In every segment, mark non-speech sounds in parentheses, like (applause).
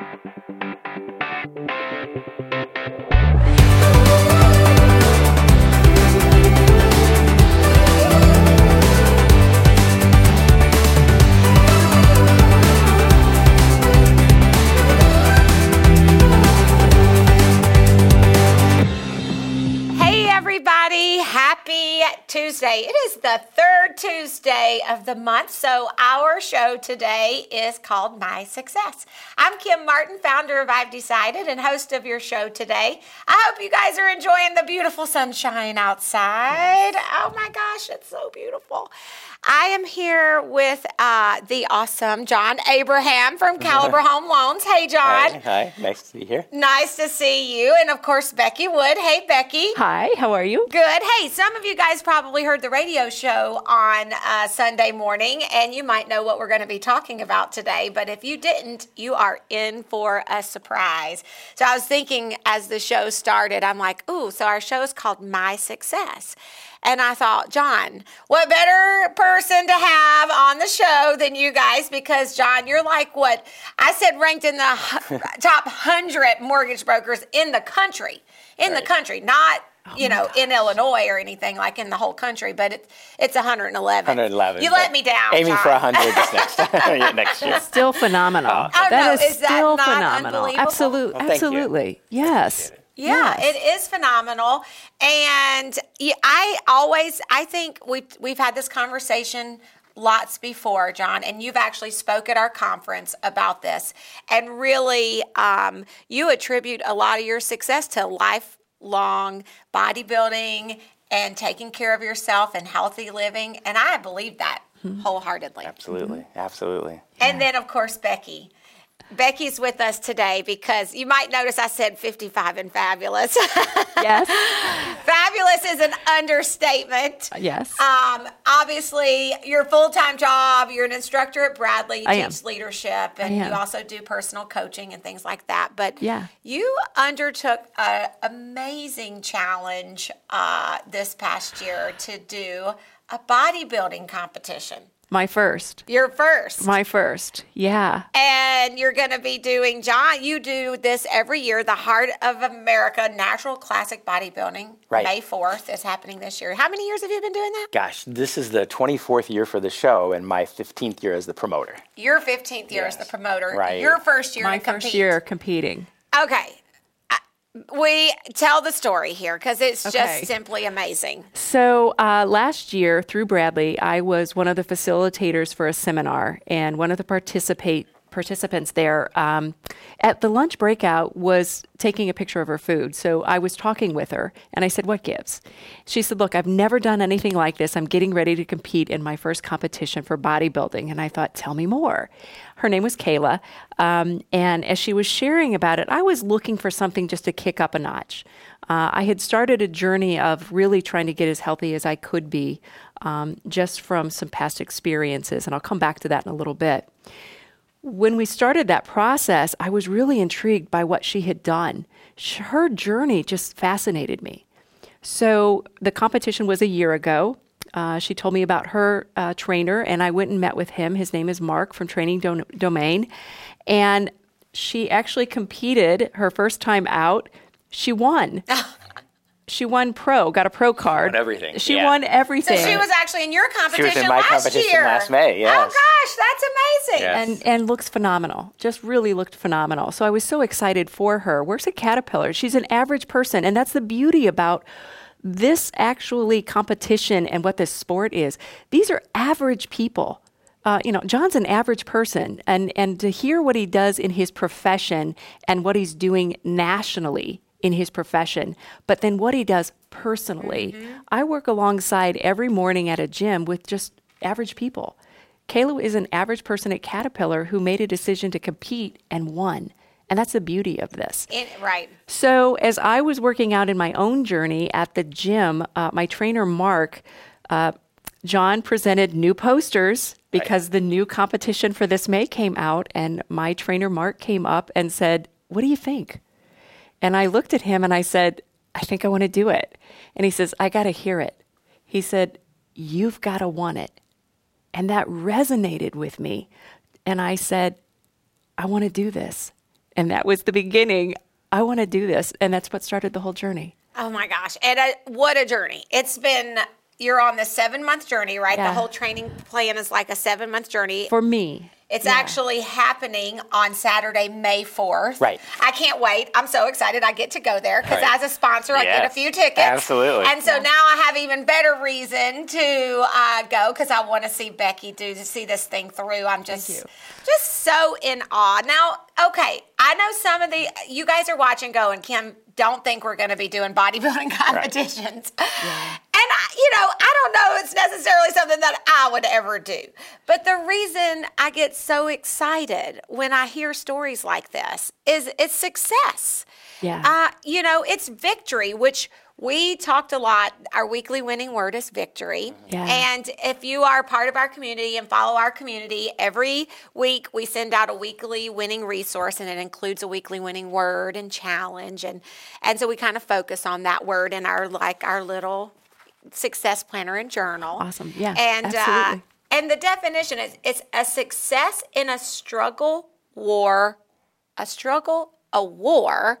It is the third Tuesday of the month, so our show today is called My Success. I'm Kim Martin, founder of I've Decided and host of your show today. I hope you guys are enjoying the beautiful sunshine outside. Oh my gosh, it's so beautiful. I am here with uh, the awesome John Abraham from Caliber (laughs) Home Loans. Hey, John. Hi, hi, nice to be here. Nice to see you. And of course, Becky Wood. Hey, Becky. Hi, how are you? Good. Hey, some of you guys probably heard the radio show on uh, Sunday morning, and you might know what we're going to be talking about today. But if you didn't, you are in for a surprise. So I was thinking as the show started, I'm like, ooh, so our show is called My Success. And I thought, John, what better person to have on the show than you guys? Because, John, you're like what I said, ranked in the (laughs) top 100 mortgage brokers in the country. In the country, not. Oh you know, in Illinois or anything like in the whole country, but it, it's 111. 111. You let me down. Aiming John. for 100 this (laughs) next, (laughs) yeah, next year. Still phenomenal. Oh, Oh, no, is, is that still not phenomenal. unbelievable? Absolutely, Well, thank absolutely. Yes. Yeah, Yes. it is phenomenal, and I always I think we we've had this conversation lots before, John, and you've actually spoke at our conference about this, and really, um, you attribute a lot of your success to lifelong bodybuilding and taking care of yourself and healthy living, and I believe that wholeheartedly. Absolutely, absolutely. And then, of course, Becky. Becky's with us today because you might notice I said 55 and fabulous. (laughs) Yes. fabulous is an understatement. yes. Um, obviously, your full time job, you're an instructor at Bradley, you I am. teach leadership, and you also do personal coaching and things like that. But Yeah. you undertook an amazing challenge uh, this past year to do a bodybuilding competition. My first. Your first. My first. Yeah. And you're going to be doing, John, you do this every year, the Heart of America Natural Classic Bodybuilding. Right. May 4th is happening this year. How many years have you been doing that? Gosh, this is the 24th year for the show and my 15th year as the promoter. Your 15th year as the promoter. Right. Your first year My to first compete. year competing. Okay. We tell the story here because it's Okay. just simply amazing. So uh, last year through Bradley, I was one of the facilitators for a seminar, and one of the participate participants there um, at the lunch breakout was taking a picture of her food. So I was talking with her, and I said, "What gives?" She said, "Look, I've never done anything like this. I'm getting ready to compete in my first competition for bodybuilding." And I thought, "Tell me more." Her name was Kayla, um, and as she was sharing about it, I was looking for something just to kick up a notch. Uh, I had started a journey of really trying to get as healthy as I could be, um, just from some past experiences, and I'll come back to that in a little bit. When we started that process, I was really intrigued by what she had done. Her journey just fascinated me. So the competition was a year ago. Uh, she told me about her uh, trainer, and I went and met with him. His name is Mark from Training Domain. And she actually competed her first time out. She won. (laughs) she won pro, got a pro card. Won everything, She yeah. won So everything. she was actually in your competition She was in my last competition year. last May, Oh gosh, that's amazing. Yes. and and looks phenomenal. Just really looked phenomenal. So I was so excited for her. Works at Caterpillar. She's an average person, and that's the beauty about this actually competition and what this sport is. These are average people. Uh, you know, John's an average person, and and to hear what he does in his profession and what he's doing nationally in his profession, but then what he does personally. I work alongside every morning at a gym with just average people. Kayla is an average person at Caterpillar who made a decision to compete and won. And that's the beauty of this. In- right. So, as I was working out in my own journey at the gym, uh, my trainer, Mark, uh, John presented new posters because the new competition for this May came out. And my trainer, Mark, came up and said, What do you think? And I looked at him and I said, I think I want to do it. And he says, I got to hear it. He said, You've got to want it. And that resonated with me. And I said, I want to do this. And that was the beginning. I want to do this. And that's what started the whole journey. Oh my gosh. And uh, what a journey. It's been, you're on the seven month journey, right? Yeah. The whole training plan is like a seven month journey. For me, It's yeah. actually happening on Saturday, May 4th. Right. I can't wait. I'm so excited I get to go there because Right. as a sponsor, I get a few tickets. absolutely. And so now I have even better reason to uh, go because I want to see Becky do to see this thing through. I'm just just so in awe. Now, okay, I know some of the you guys are watching going, Kim, don't think we're going to be doing bodybuilding (laughs) competitions. And I, you know, I don't know it's necessarily something that I would ever do. But the reason I get so excited when I hear stories like this is it's success. Yeah. Uh, you know, it's victory, which we talked a lot. Our weekly winning word is victory. Yeah. And if you are part of our community and follow our community, every week we send out a weekly winning resource and it includes a weekly winning word and challenge and and so we kind of focus on that word in our like our little success planner and journal. Awesome. Yeah, And uh, and the definition is it's a success in a struggle, war, a struggle, a war,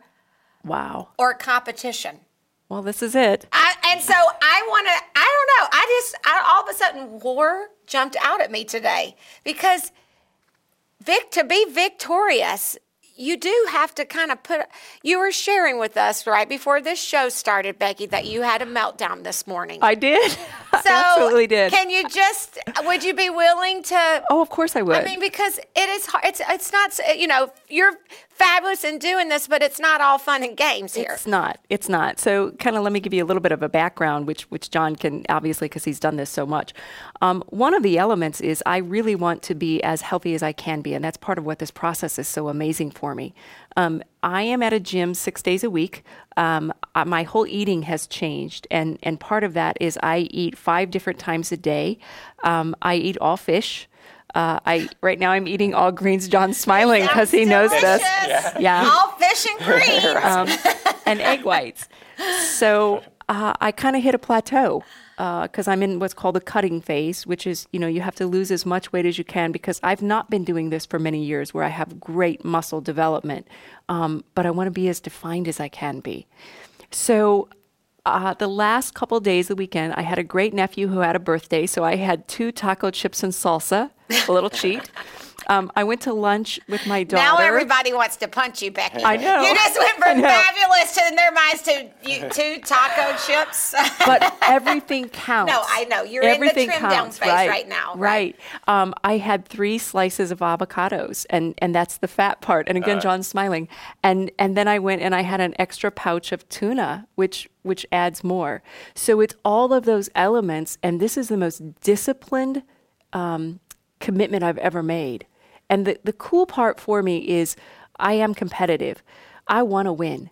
wow. or competition. Well, this is it. I, and so I want to, I don't know, I just, I, all of a sudden, war jumped out at me today because Vic, to be victorious, you do have to kind of put, you were sharing with us right before this show started, Becky, that you had a meltdown this morning. I did. (laughs) I so absolutely did. Can you just, would you be willing to oh, of course I would. I mean, because it is hard. It's it's not. You know, you're fabulous in doing this, but it's not all fun and games here. It's not. It's not. So, kind of, let me give you a little bit of a background, which which John can obviously because he's done this so much. Um, one of the elements is I really want to be as healthy as I can be, and that's part of what this process is so amazing for me. Um, I am at a gym six days a week. Um, my whole eating has changed, and and part of that is I eat five different times a day. Um, I eat all fish. Uh, I right now I'm eating all greens. John's smiling because he knows this. Delicious. Yeah. All fish and (laughs) greens. um, and egg whites. So uh, I kind of hit a plateau because I'm in what's called the cutting phase, which is, you know, you have to lose as much weight as you can because I've not been doing this for many years where I have great muscle development, um, but I want to be as defined as I can be. So uh, the last couple days of the weekend, I had a great nephew who had a birthday, so I had two taco chips and salsa, a little (laughs) cheat. Um, I went to lunch with my daughter. now everybody wants to punch you, Becky. I know. You just went from fabulous to in their minds to you, two taco chips. (laughs) but everything counts. No, I know. You're in the everything trim down phase right, right now, Right. right? Um, I had three slices of avocados, and and that's the fat part. And again, John's smiling. And and then I went and I had an extra pouch of tuna, which which adds more. So it's all of those elements, and this is the most disciplined um, commitment I've ever made. And the, the cool part for me is I am competitive. I want to win.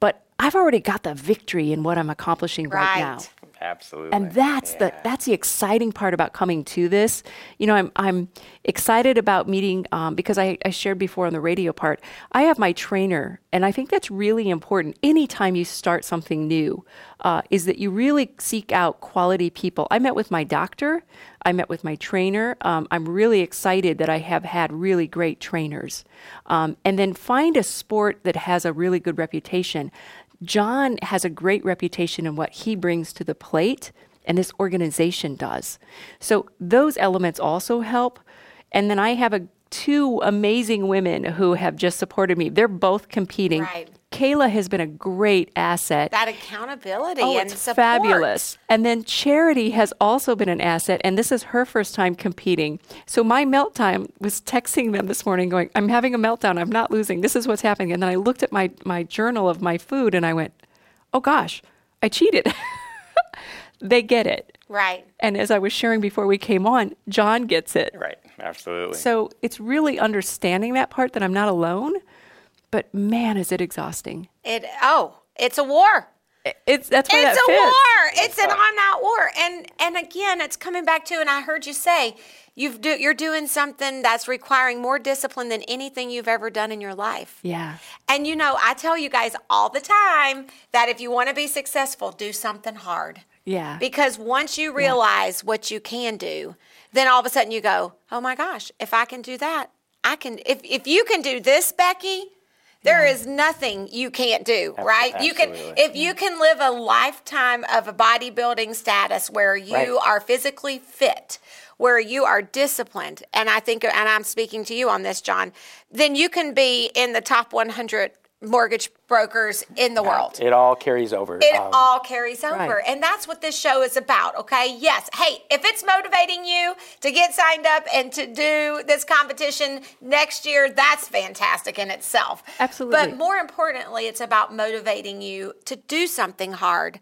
But I've already got the victory in what I'm accomplishing right, Right. now. Absolutely. And that's the that's the exciting part about coming to this. You know, I'm I'm excited about meeting um, because I, I shared before on the radio part. I have my trainer, and I think that's really important. Anytime you start something new, uh, is that you really seek out quality people. I met with my doctor. I met with my trainer. Um, I'm really excited that I have had really great trainers, um, and then find a sport that has a really good reputation. John has a great reputation in what he brings to the plate, and this organization does. So those elements also help. And then I have a two amazing women who have just supported me. They're both competing. Right. Kayla has been a great asset. that accountability Oh, and it's support. fabulous. And then Charity has also been an asset, and this is her first time competing. So my meltdown was texting them this morning, going, "I'm having a meltdown. I'm not losing. This is what's happening." And then I looked at my my journal of my food, and I went, "Oh gosh, I cheated." (laughs) they get it. Right. And as I was sharing before we came on, John gets it. right. Absolutely. So it's really understanding that part that I'm not alone. But man, is it exhausting. It. Oh, it's a war. It's that's why It's that a fits. war. It's an on-out war, and and again, it's coming back to. And I heard you say you've do, you're doing something that's requiring more discipline than anything you've ever done in your life. Yeah. And you know, I tell you guys all the time that if you want to be successful, do something hard. Yeah. Because once you realize what you can do, then all of a sudden you go, "Oh my gosh, if I can do that, I can if if you can do this, Becky, there is nothing you can't do, Ab- right? You can absolutely. if you can live a lifetime of a bodybuilding status where you Right. are physically fit, where you are disciplined, and I think and I'm speaking to you on this, John, then you can be in the top 100 mortgage brokers in the world. It all carries over. It Um, all carries over. Right. And that's what this show is about, okay? Yes. Hey, if it's motivating you to get signed up and to do this competition next year, that's fantastic in itself. Absolutely. But more importantly, it's about motivating you to do something hard.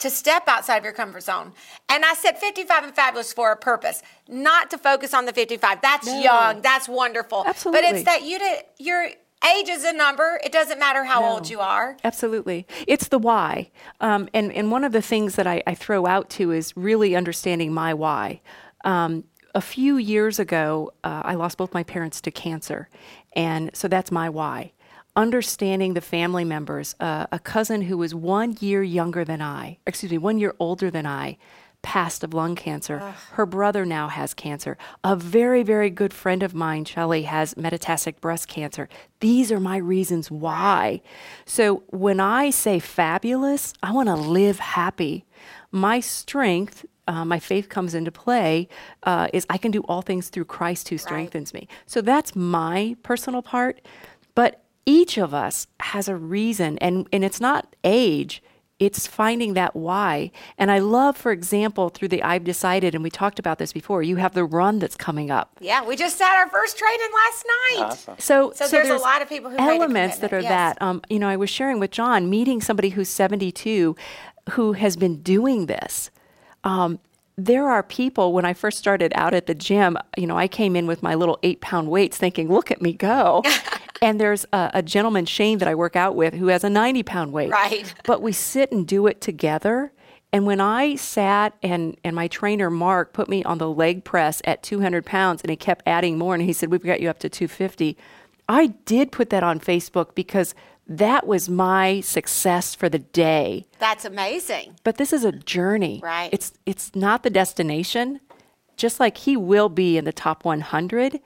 To step outside of your comfort zone. And I said 55 and fabulous for a purpose, not to focus on the 55. That's No. young, that's wonderful. Absolutely. But it's that you did, your age is a number. It doesn't matter how old you are. Absolutely. It's the why. Um, and, and one of the things that I, I throw out to is really understanding my why. Um, a few years ago, uh, I lost both my parents to cancer. And so that's my why. Understanding the family members, uh, a cousin who was one year younger than I, excuse me, one year older than I, passed of lung cancer. Her brother now has cancer. A very, very good friend of mine, Shelley, has metastatic breast cancer. These are my reasons why. So when I say fabulous, I want to live happy. My strength, uh, my faith comes into play, uh, is I can do all things through Christ who strengthens me. So that's my personal part. But each of us has a reason, and, and it's not age it's finding that why. And I love, for example, through the I've decided, and we talked about this before, you have the run that's coming up. Yeah, we just had our first training last night. Awesome. So, So there's a lot of people who elements that are yes. that. Um, you know, I was sharing with John, meeting somebody who's 72 who has been doing this. Um, there are people, when I first started out at the gym, you know, I came in with my little eight pound weights thinking, look at me go. (laughs) and there's a, a gentleman, Shane, that I work out with who has a 90 pound weight. Right. (laughs) But we sit and do it together. And when I sat and, and my trainer, Mark, put me on the leg press at 200 pounds and he kept adding more and he said, We've got you up to 250. I did put that on Facebook because that was my success for the day. That's amazing. But this is a journey. Right. It's it's not the destination. Just like he will be in the top 100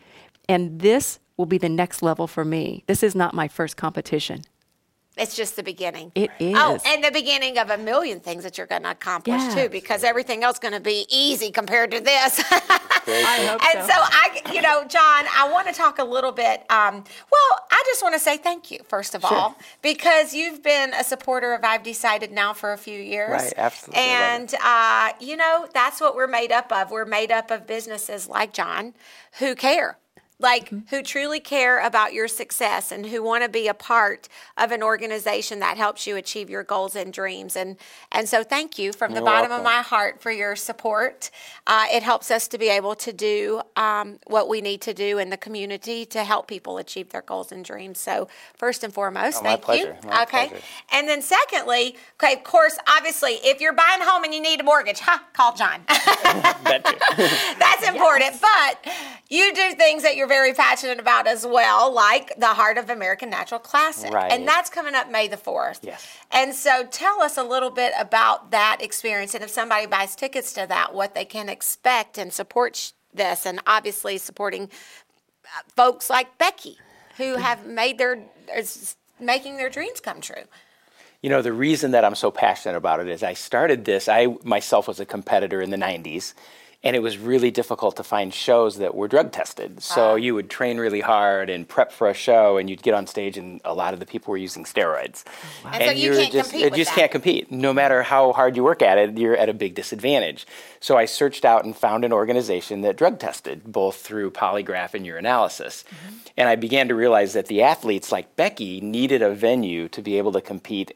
and this will be the next level for me. This is not my first competition. It's just the beginning. It is. Oh, and the beginning of a million things that you're going to accomplish Yeah. too, because everything else is going to be easy compared to this. (laughs) Very cool. and so I, you know, John, I want to talk a little bit. Um, well, I just want to say thank you first of all because you've been a supporter of I've Decided now for a few years. Right, absolutely, And uh, you know, that's what we're made up of. We're made up of businesses like John who care. Like Mm-hmm. who truly care about your success and who want to be a part of an organization that helps you achieve your goals and dreams. And and so thank you from the You're bottom of my heart for your support. Uh, it helps us to be able to do um, what we need to do in the community to help people achieve their goals and dreams. So first and foremost, Oh, my thank pleasure. you. My okay. pleasure. And then secondly, okay, of course, obviously, if you're buying a home and you need a mortgage, huh, call John. (laughs) (laughs) That's important. But you do things that you're very passionate about as well, like the Heart of American Natural Classic. Right. And that's coming up May the 4th. Yes. And so tell us a little bit about that experience. And if somebody buys tickets to that, what they can expect and support this. And obviously supporting uh, folks like Becky who have made their, is making their dreams come true. You know, the reason that I'm so passionate about it is I started this, I myself was a competitor in the 90s, and it was really difficult to find shows that were drug tested. So you would train really hard and prep for a show, and you'd get on stage, and a lot of the people were using steroids. And so you can't just, compete you just that. can't compete. No matter how hard you work at it, you're at a big disadvantage. So I searched out and found an organization that drug tested, both through polygraph and urinalysis. Mm-hmm. And I began to realize that the athletes like Becky needed a venue to be able to compete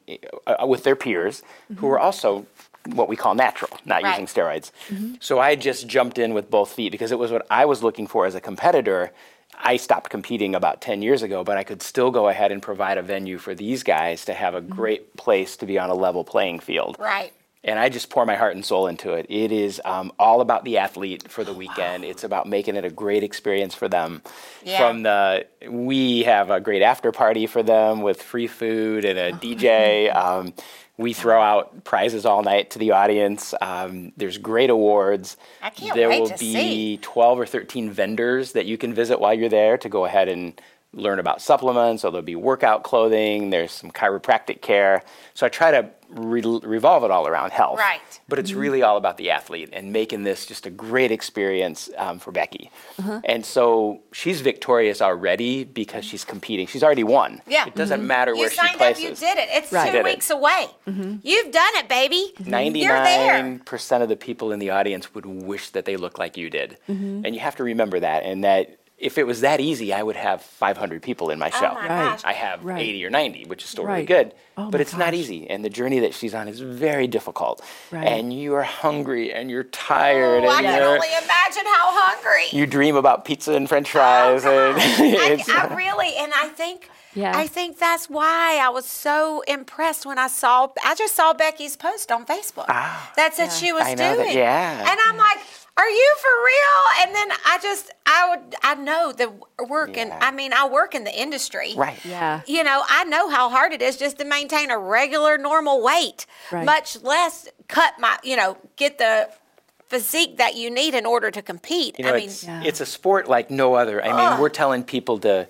uh, with their peers who were also what we call natural, not Mm-hmm. Right. using steroids. So I just jumped in with both feet because it was what I was looking for as a competitor. I stopped competing about 10 years ago, but I could still go ahead and provide a venue for these guys to have a Mm-hmm. great place to be on a level playing field. Right. And I just pour my heart and soul into it. It is um, all about the athlete for the weekend. It's about making it a great experience for them. Yeah. From the we have a great after party for them with free food and a (laughs) DJ. Um, we throw out prizes all night to the audience. Um, there's great awards. I can't there wait will to be see. 12 or 13 vendors that you can visit while you're there to go ahead and learn about supplements. So there'll be workout clothing. There's some chiropractic care. So I try to re- revolve it all around health. Right. But it's really all about the athlete and making this just a great experience um, for Becky. Uh-huh. And so she's victorious already because she's competing. She's already won. Yeah. It doesn't matter You where she signed up, you did it. It's Right. two Did it. weeks away. You've done it, baby. You're there. Ninety-nine percent of the people in the audience would wish that they looked like you did, Mm-hmm. and you have to remember that. And that if it was that easy, I would have 500 people in my show. Oh my Right. gosh. I have Right. 80 or 90, which is still really good. Oh but my it's not easy, and the journey that she's on is very difficult. Right. And you are hungry, and you're tired, Oh, I and can you're, only imagine how hungry. you dream about pizza and French fries, Oh, and I, (laughs) I really, and I think, Yeah. I think that's why I was so impressed when I saw. I just saw Becky's post on Facebook that said she was Ah. I know that- doing. yeah. and I'm like, "Are you for real?" And then I just, I would, I know the work, and Yeah. I mean, I work in the industry, right. Yeah. You know, I know how hard it is just to maintain a regular, normal weight, Right. much less cut my, you know, get the physique that you need in order to compete. You know, I mean, it's, Yeah. it's a sport like no other. I mean, we're telling people to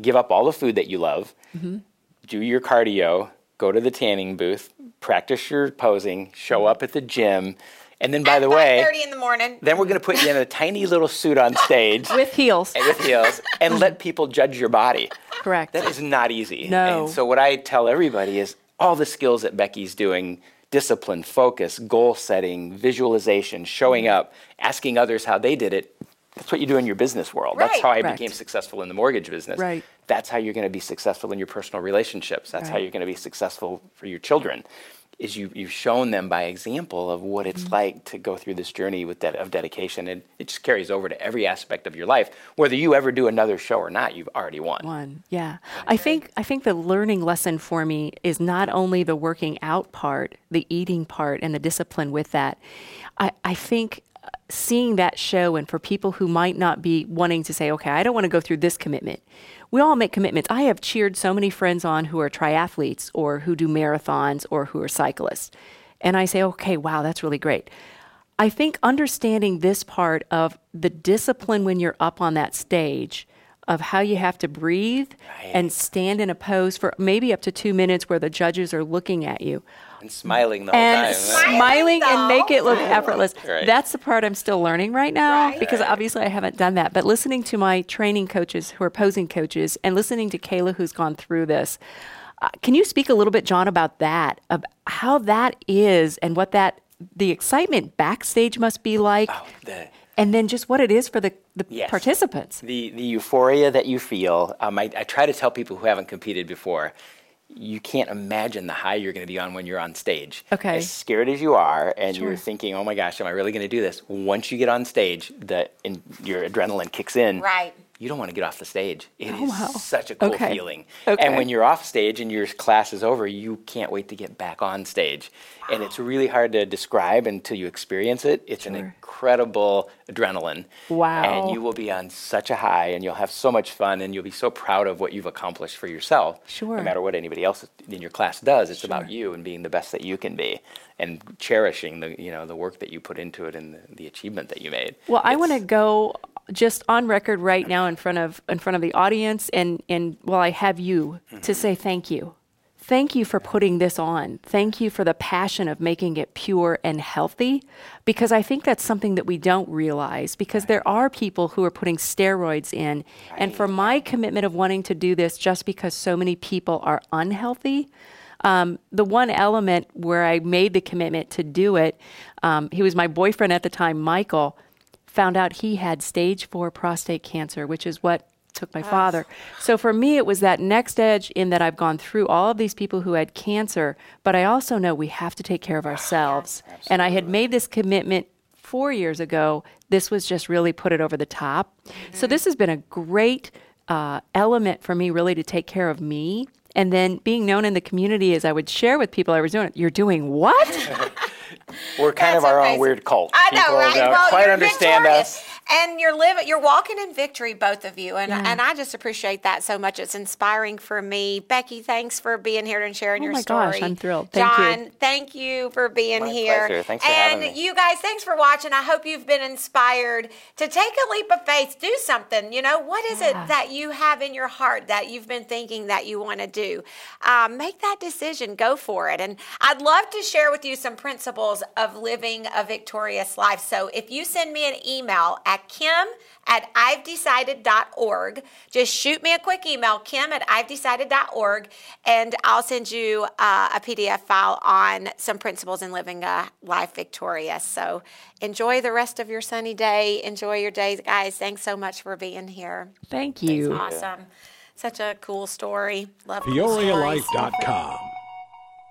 give up all the food that you love, Mm-hmm. do your cardio, go to the tanning booth, practice your posing, show up at the gym, and then by at the way, 5:30 in the morning. then we're going to put you in a tiny little suit on stage With heels. and with heels and let (laughs) people judge your body. Correct. That is not easy. No. And so what I tell everybody is all the skills that Becky's doing discipline, focus, goal setting, visualization, showing up, asking others how they did it. That's what you do in your business world. Right. That's how I Correct. became successful in the mortgage business. Right. That's how you're going to be successful in your personal relationships. That's how you're going to be successful for your children. Is you you've shown them by example of what it's Mm-hmm. like to go through this journey with that of dedication, and it just carries over to every aspect of your life. Whether you ever do another show or not, you've already won. One, yeah. I think I think the learning lesson for me is not only the working out part, the eating part, and the discipline with that. I, I think uh, seeing that show, and for people who might not be wanting to say, okay, I don't want to go through this commitment. We all make commitments. I have cheered so many friends on who are triathletes or who do marathons or who are cyclists. And I say, okay, wow, that's really great. I think understanding this part of the discipline when you're up on that stage of how you have to breathe and stand in a pose for maybe up to two minutes where the judges are looking at you and smiling the whole and time. Smiling, smiling and make it look effortless. Right. That's the part I'm still learning right now Right. because obviously I haven't done that. But listening to my training coaches who are posing coaches and listening to Kayla who's gone through this, uh, can you speak a little bit, John, about that, of how that is and what that the excitement backstage must be like, The- and then just what it is for the, the Yes. participants. the the euphoria that you feel. Um, I, I try to tell people who haven't competed before, you can't imagine the high you're going to be on when you're on stage. Okay. As scared as you are, and Sure. you're thinking, "Oh my gosh, am I really going to do this?" Once you get on stage, the in, your adrenaline kicks in. Right. You don't want to get off the stage. It oh, is Oh, wow. such a cool Okay. feeling. Okay. And when you're off stage and your class is over, you can't wait to get back on stage. And it's really hard to describe until you experience it. It's an incredible adrenaline. Wow. And you will be on such a high and you'll have so much fun and you'll be so proud of what you've accomplished for yourself. Sure. No matter what anybody else in your class does, it's about you and being the best that you can be and cherishing the you know the work that you put into it and the, the achievement that you made. Well, I want to go just on record right now in front of in front of the audience, and and well, I have you to say thank you. Thank you for putting this on. Thank you for the passion of making it pure and healthy, because I think that's something that we don't realize. Because there are people who are putting steroids in, and for my commitment of wanting to do this, just because so many people are unhealthy, um, the one element where I made the commitment to do it, um, he was my boyfriend at the time, Michael, found out he had stage four prostate cancer, which is what took my father. So for me, it was that next edge in that I've gone through all of these people who had cancer, but I also know we have to take care of ourselves. and I had made this commitment four years ago. This was just really put it over the top. So this has been a great uh, element for me, really, to take care of me. And then being known in the community as I would share with people I was doing it, you're doing what? (laughs) (laughs) We're kind That's of our amazing. own weird cult. I know, People right? don't well, quite you're understand victorious. us. and you're living, you're walking in victory, both of you, and Yeah. and I just appreciate that so much. It's inspiring for me. Becky, thanks for being here and sharing Oh your story. Oh my gosh, I'm thrilled. Thank you. John, thank you for being My here. pleasure. Thanks for and having me. you guys, thanks for watching. I hope you've been inspired to take a leap of faith, do something. You know, what is it that you have in your heart that you've been thinking that you want to do? Um, make that decision. Go for it. And I'd love to share with you some principles of living a victorious life. So if you send me an email at kim at i'vedecided.org, just shoot me a quick email, kim at i'vedecided.org, and I'll send you uh, a PDF file on some principles in living a life victorious. So enjoy the rest of your sunny day. Enjoy your days, guys. Thanks so much for being here. Thank you. Awesome. Such a cool story. Love cool stories. PeoriaLife.com.